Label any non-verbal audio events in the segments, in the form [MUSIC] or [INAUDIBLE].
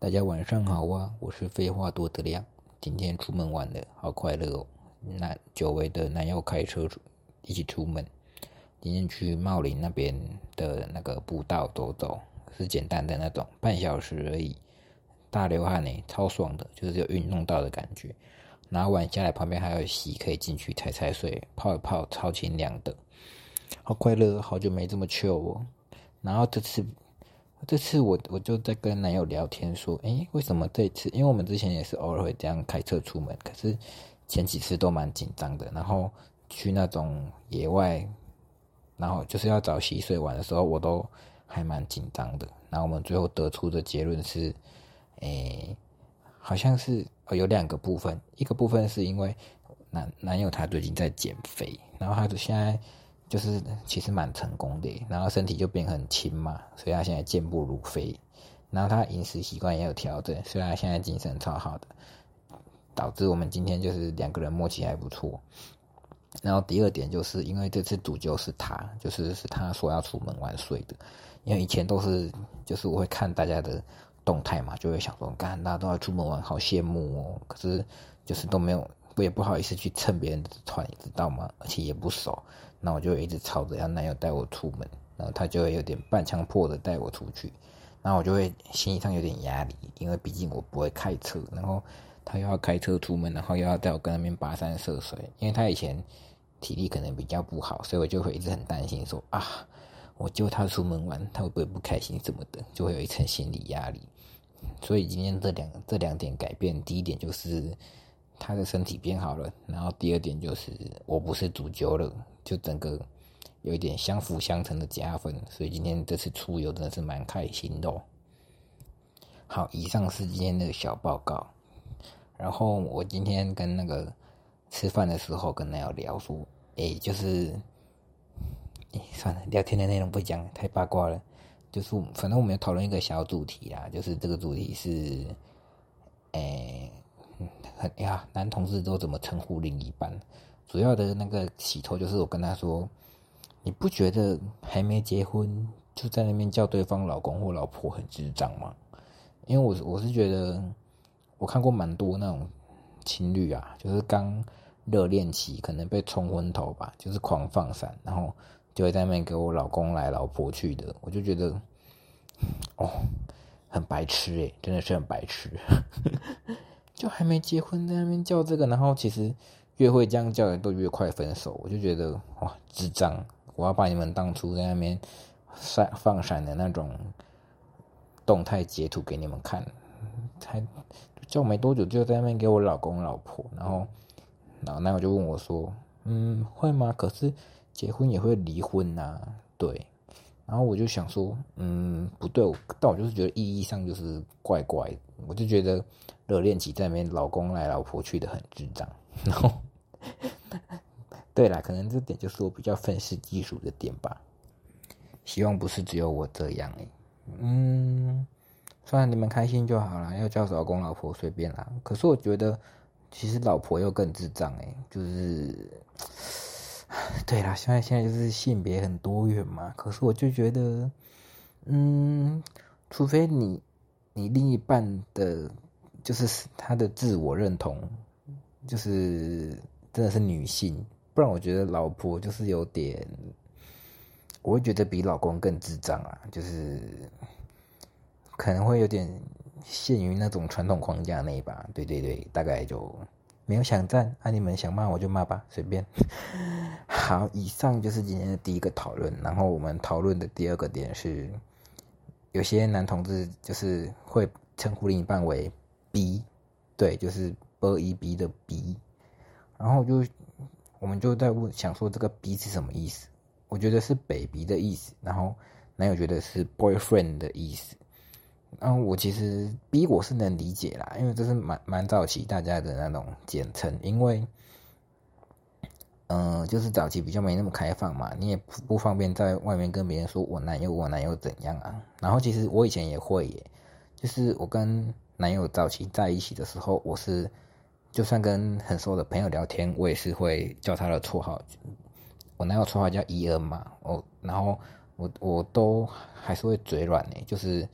大家晚上好啊，我是废话多的亮。今天出门玩的，好快乐哦！那久违的男友开车出一起出门，今天去茂林那边的那个步道走走，是简单的那种，半小时而已。大流汗呢，超爽的，就是有运动到的感觉。拿碗下来，旁边还有洗，可以进去踩踩水，泡一泡，超清凉的，好快乐，好久没这么 chill 哦。然后这次。这次我我就在跟男友聊天说，哎，为什么这次？因为我们之前也是偶尔会这样开车出门，可是前几次都蛮紧张的。然后去那种野外，然后就是要找溪水玩的时候，我都还蛮紧张的。然后我们最后得出的结论是，哎，好像是有两个部分，一个部分是因为男男友他最近在减肥，然后他就现在。就是其实蛮成功的，然后身体就变很轻嘛，所以他现在健步如飞。然后他饮食习惯也有调整，所以他现在精神超好的，导致我们今天就是两个人默契还不错。然后第二点就是因为这次赌就是他，就是是他说要出门玩水的，因为以前都是就是我会看大家的动态嘛，就会想说，干大家都要出门玩，好羡慕哦。可是就是都没有，我也不好意思去蹭别人的团，你知道吗？而且也不熟。那我就一直吵着要男友带我出门，然后他就会有点半强迫的带我出去，然后我就会心理上有点压力，因为毕竟我不会开车，然后他又要开车出门，然后又要带我跟那边跋山涉水，因为他以前体力可能比较不好，所以我就会一直很担心说啊，我揪他出门玩，他会不会不开心什么的，就会有一层心理压力。所以今天这两这两点改变，第一点就是。他的身体变好了，然后第二点就是我不是主角了，就整个有一点相辅相成的加分，所以今天这次出游真的是蛮开心的。好，以上是今天的小报告。然后我今天跟那个吃饭的时候跟男友聊说，哎，就是，哎，算了，聊天的内容不讲，太八卦了。就是反正我们要讨论一个小主题啊，就是这个主题是，哎。很呀，男同志都怎么称呼另一半？主要的那个起头就是我跟他说：“你不觉得还没结婚就在那边叫对方老公或老婆很智障吗？”因为我我是觉得我看过蛮多那种情侣啊，就是刚热恋期可能被冲昏头吧，就是狂放闪，然后就会在那边给我老公来老婆去的，我就觉得哦，很白痴诶，真的是很白痴。就还没结婚在那边叫这个，然后其实越会这样叫人都越快分手，我就觉得哇智障！我要把你们当初在那边闪放闪的那种动态截图给你们看，才叫没多久就在那边给我老公老婆，然后然后那我就问我说，嗯会吗？可是结婚也会离婚呐，对。然后我就想说，嗯不对，但我就是觉得意义上就是怪怪，我就觉得。热恋期在那边，老公来老婆去的很智障。然后，对啦，可能这点就是我比较愤世嫉俗的点吧。希望不是只有我这样哎。嗯，算了，你们开心就好了。要叫老公老婆随便啦。可是我觉得，其实老婆又更智障哎。就是，对啦，现在现在就是性别很多元嘛。可是我就觉得，嗯，除非你你另一半的。就是他的自我认同，就是真的是女性，不然我觉得老婆就是有点，我会觉得比老公更智障啊，就是可能会有点限于那种传统框架内吧。对对对，大概就没有想赞，啊你们想骂我就骂吧，随便。[LAUGHS] 好，以上就是今天的第一个讨论，然后我们讨论的第二个点是，有些男同志就是会称呼另一半为。B，对，就是 B E B 的 B，然后就我们就在问，想说这个 B 是什么意思？我觉得是 baby 的意思，然后男友觉得是 boyfriend 的意思。然后我其实 B 我是能理解啦，因为这是蛮蛮早期大家的那种简称，因为嗯，就是早期比较没那么开放嘛，你也不不方便在外面跟别人说我男友我男友怎样啊。然后其实我以前也会耶，就是我跟男友早期在一起的时候，我是就算跟很熟的朋友聊天，我也是会叫他的绰号。我男友绰号叫伊恩嘛，我然后我我都还是会嘴软呢，就是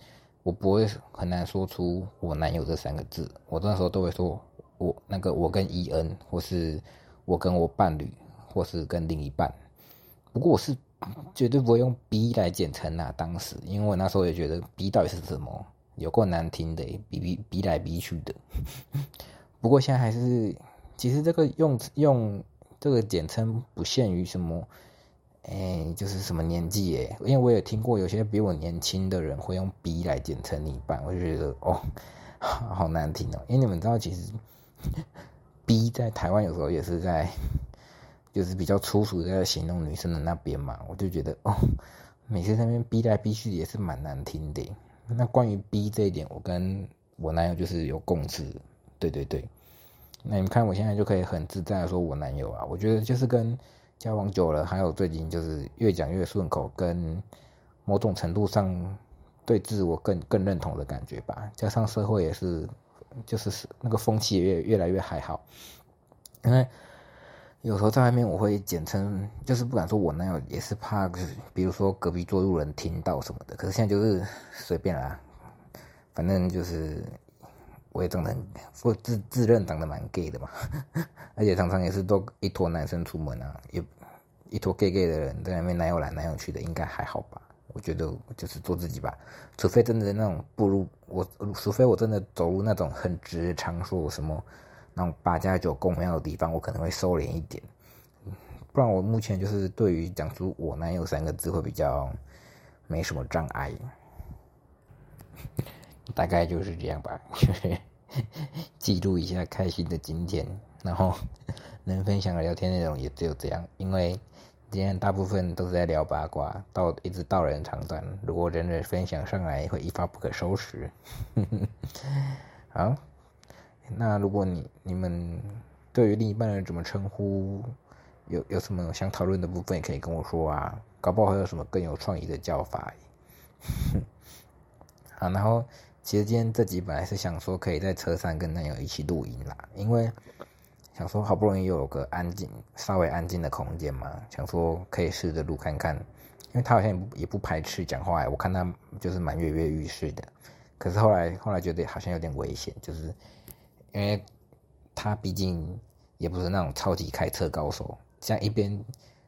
我不会很难说出我男友这三个字，我那时候都会说我那个我跟伊恩，或是我跟我伴侣，或是跟另一半。不过我是绝对不会用 B 来简称啊，当时因为我那时候也觉得 B 到底是什么，有够难听的，比比比来比去的。[LAUGHS] 不过现在还是，其实这个用用这个简称不限于什么。哎，就是什么年纪耶？因为我也听过有些比我年轻的人会用 B 来简称另一半，我就觉得哦，好难听哦。因为你们知道，其实 B 在台湾有时候也是在，就是比较粗俗的在形容女生的那边嘛。我就觉得哦，每次那边逼来逼去也是蛮难听的。那关于 B 这一点，我跟我男友就是有共识。对对对，那你们看我现在就可以很自在的说我男友啊，我觉得就是跟。交往久了，还有最近就是越讲越顺口，跟某种程度上对自我更更认同的感觉吧。加上社会也是，就是那个风气也越越来越还好。因为有时候在外面，我会简称，就是不敢说我男友，也是怕，比如说隔壁桌路人听到什么的。可是现在就是随便啦，反正就是。我也长得很，我自自认长得蛮 gay 的嘛，[LAUGHS] 而且常常也是都一坨男生出门啊，一一坨 gay gay 的人在那边哪有来哪有去的，应该还好吧？我觉得就是做自己吧，除非真的那种步入我，除非我真的走入那种很直场所，什么那种八加九公庙的地方，我可能会收敛一点，不然我目前就是对于讲出我男友三个字会比较没什么障碍。大概就是这样吧，[LAUGHS] 就是记录一下开心的今天，然后能分享的聊天内容也只有这样，因为今天大部分都是在聊八卦，到一直到人长短，如果真的分享上来，会一发不可收拾。[LAUGHS] 好，那如果你你们对于另一半人怎么称呼，有有什么想讨论的部分，也可以跟我说啊，搞不好还有什么更有创意的叫法。[LAUGHS] 好，然后。其实今天这集本来是想说可以在车上跟男友一起录音啦，因为想说好不容易有个安静、稍微安静的空间嘛，想说可以试着录看看，因为他好像也不也不排斥讲话，我看他就是蛮跃跃欲试的。可是后来后来觉得好像有点危险，就是因为他毕竟也不是那种超级开车高手，像一边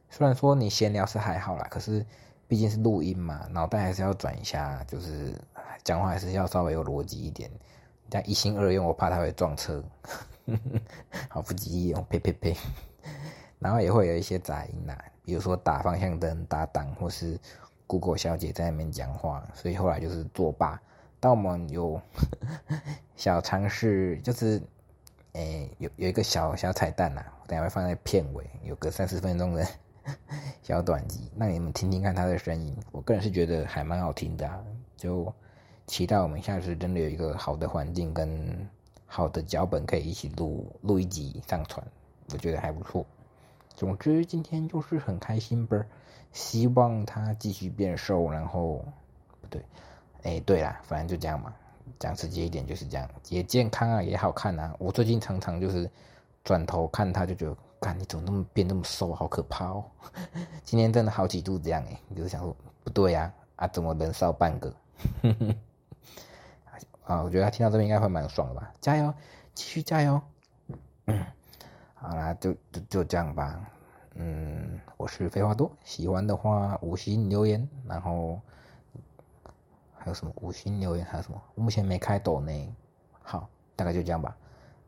虽然说你闲聊是还好啦，可是毕竟是录音嘛，脑袋还是要转一下，就是。讲话还是要稍微有逻辑一点，但一心二用，我怕他会撞车，[LAUGHS] 好不吉利哦，呸呸呸！[LAUGHS] 然后也会有一些杂音呐，比如说打方向灯、打档，或是 Google 小姐在那边讲话，所以后来就是作罢。但我们有 [LAUGHS] 小尝试，就是诶，有有一个小小彩蛋呐，等下会放在片尾，有个三十分钟的小短集，让你们听听看他的声音。我个人是觉得还蛮好听的，就。期待我们下次真的有一个好的环境跟好的脚本，可以一起录录一集上传，我觉得还不错。总之今天就是很开心不是？希望他继续变瘦，然后不对，哎对啦，反正就这样嘛，讲直接一点就是这样，也健康啊，也好看啊。我最近常常就是转头看他就觉得，看你怎么那么变那么瘦，好可怕哦。[LAUGHS] 今天真的好几度这样哎，就是想说不对呀，啊怎么人少半个？哼哼啊，我觉得他听到这边应该会蛮爽的吧，加油，继续加油。嗯，[CLEARS THROAT] 好啦，就就就这样吧。嗯，我是废话多，喜欢的话五星留言，然后还有什么五星留言还有什么？我目前没开抖呢。好，大概就这样吧。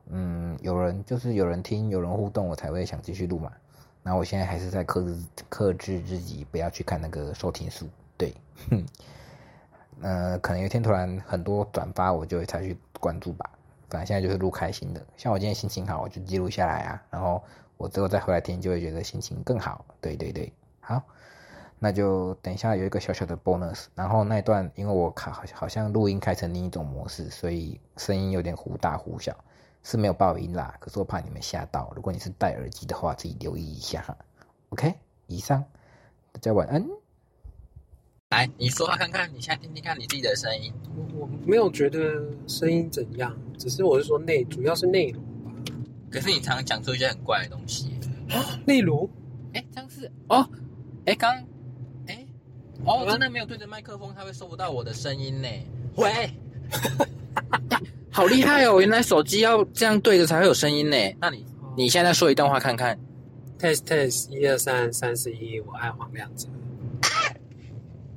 嗯，有人就是有人听，有人互动，我才会想继续录嘛。那我现在还是在克制克制自己，不要去看那个收听数。对，哼。呃，可能有一天突然很多转发，我就会才去关注吧。反正现在就是录开心的，像我今天心情好，我就记录下来啊。然后我之后再回来听，就会觉得心情更好。对对对，好，那就等一下有一个小小的 bonus。然后那段因为我卡好好像录音开成另一种模式，所以声音有点忽大忽小，是没有爆音啦。可是我怕你们吓到，如果你是戴耳机的话，自己留意一下哈。OK，以上，大家晚安。来，你说话看看，你现在听听看你自己的声音。我我没有觉得声音怎样，只是我是说内，主要是内容吧。可是你常常讲出一些很怪的东西啊，例如，哎，这样是哦，哎刚，哎，哦，真的没有对着麦克风，它会收不到我的声音呢。喂，[LAUGHS] 好厉害哦！原来手机要这样对着才会有声音呢。那你你现在说一段话看看。test test 一二三三四一，我爱黄亮子。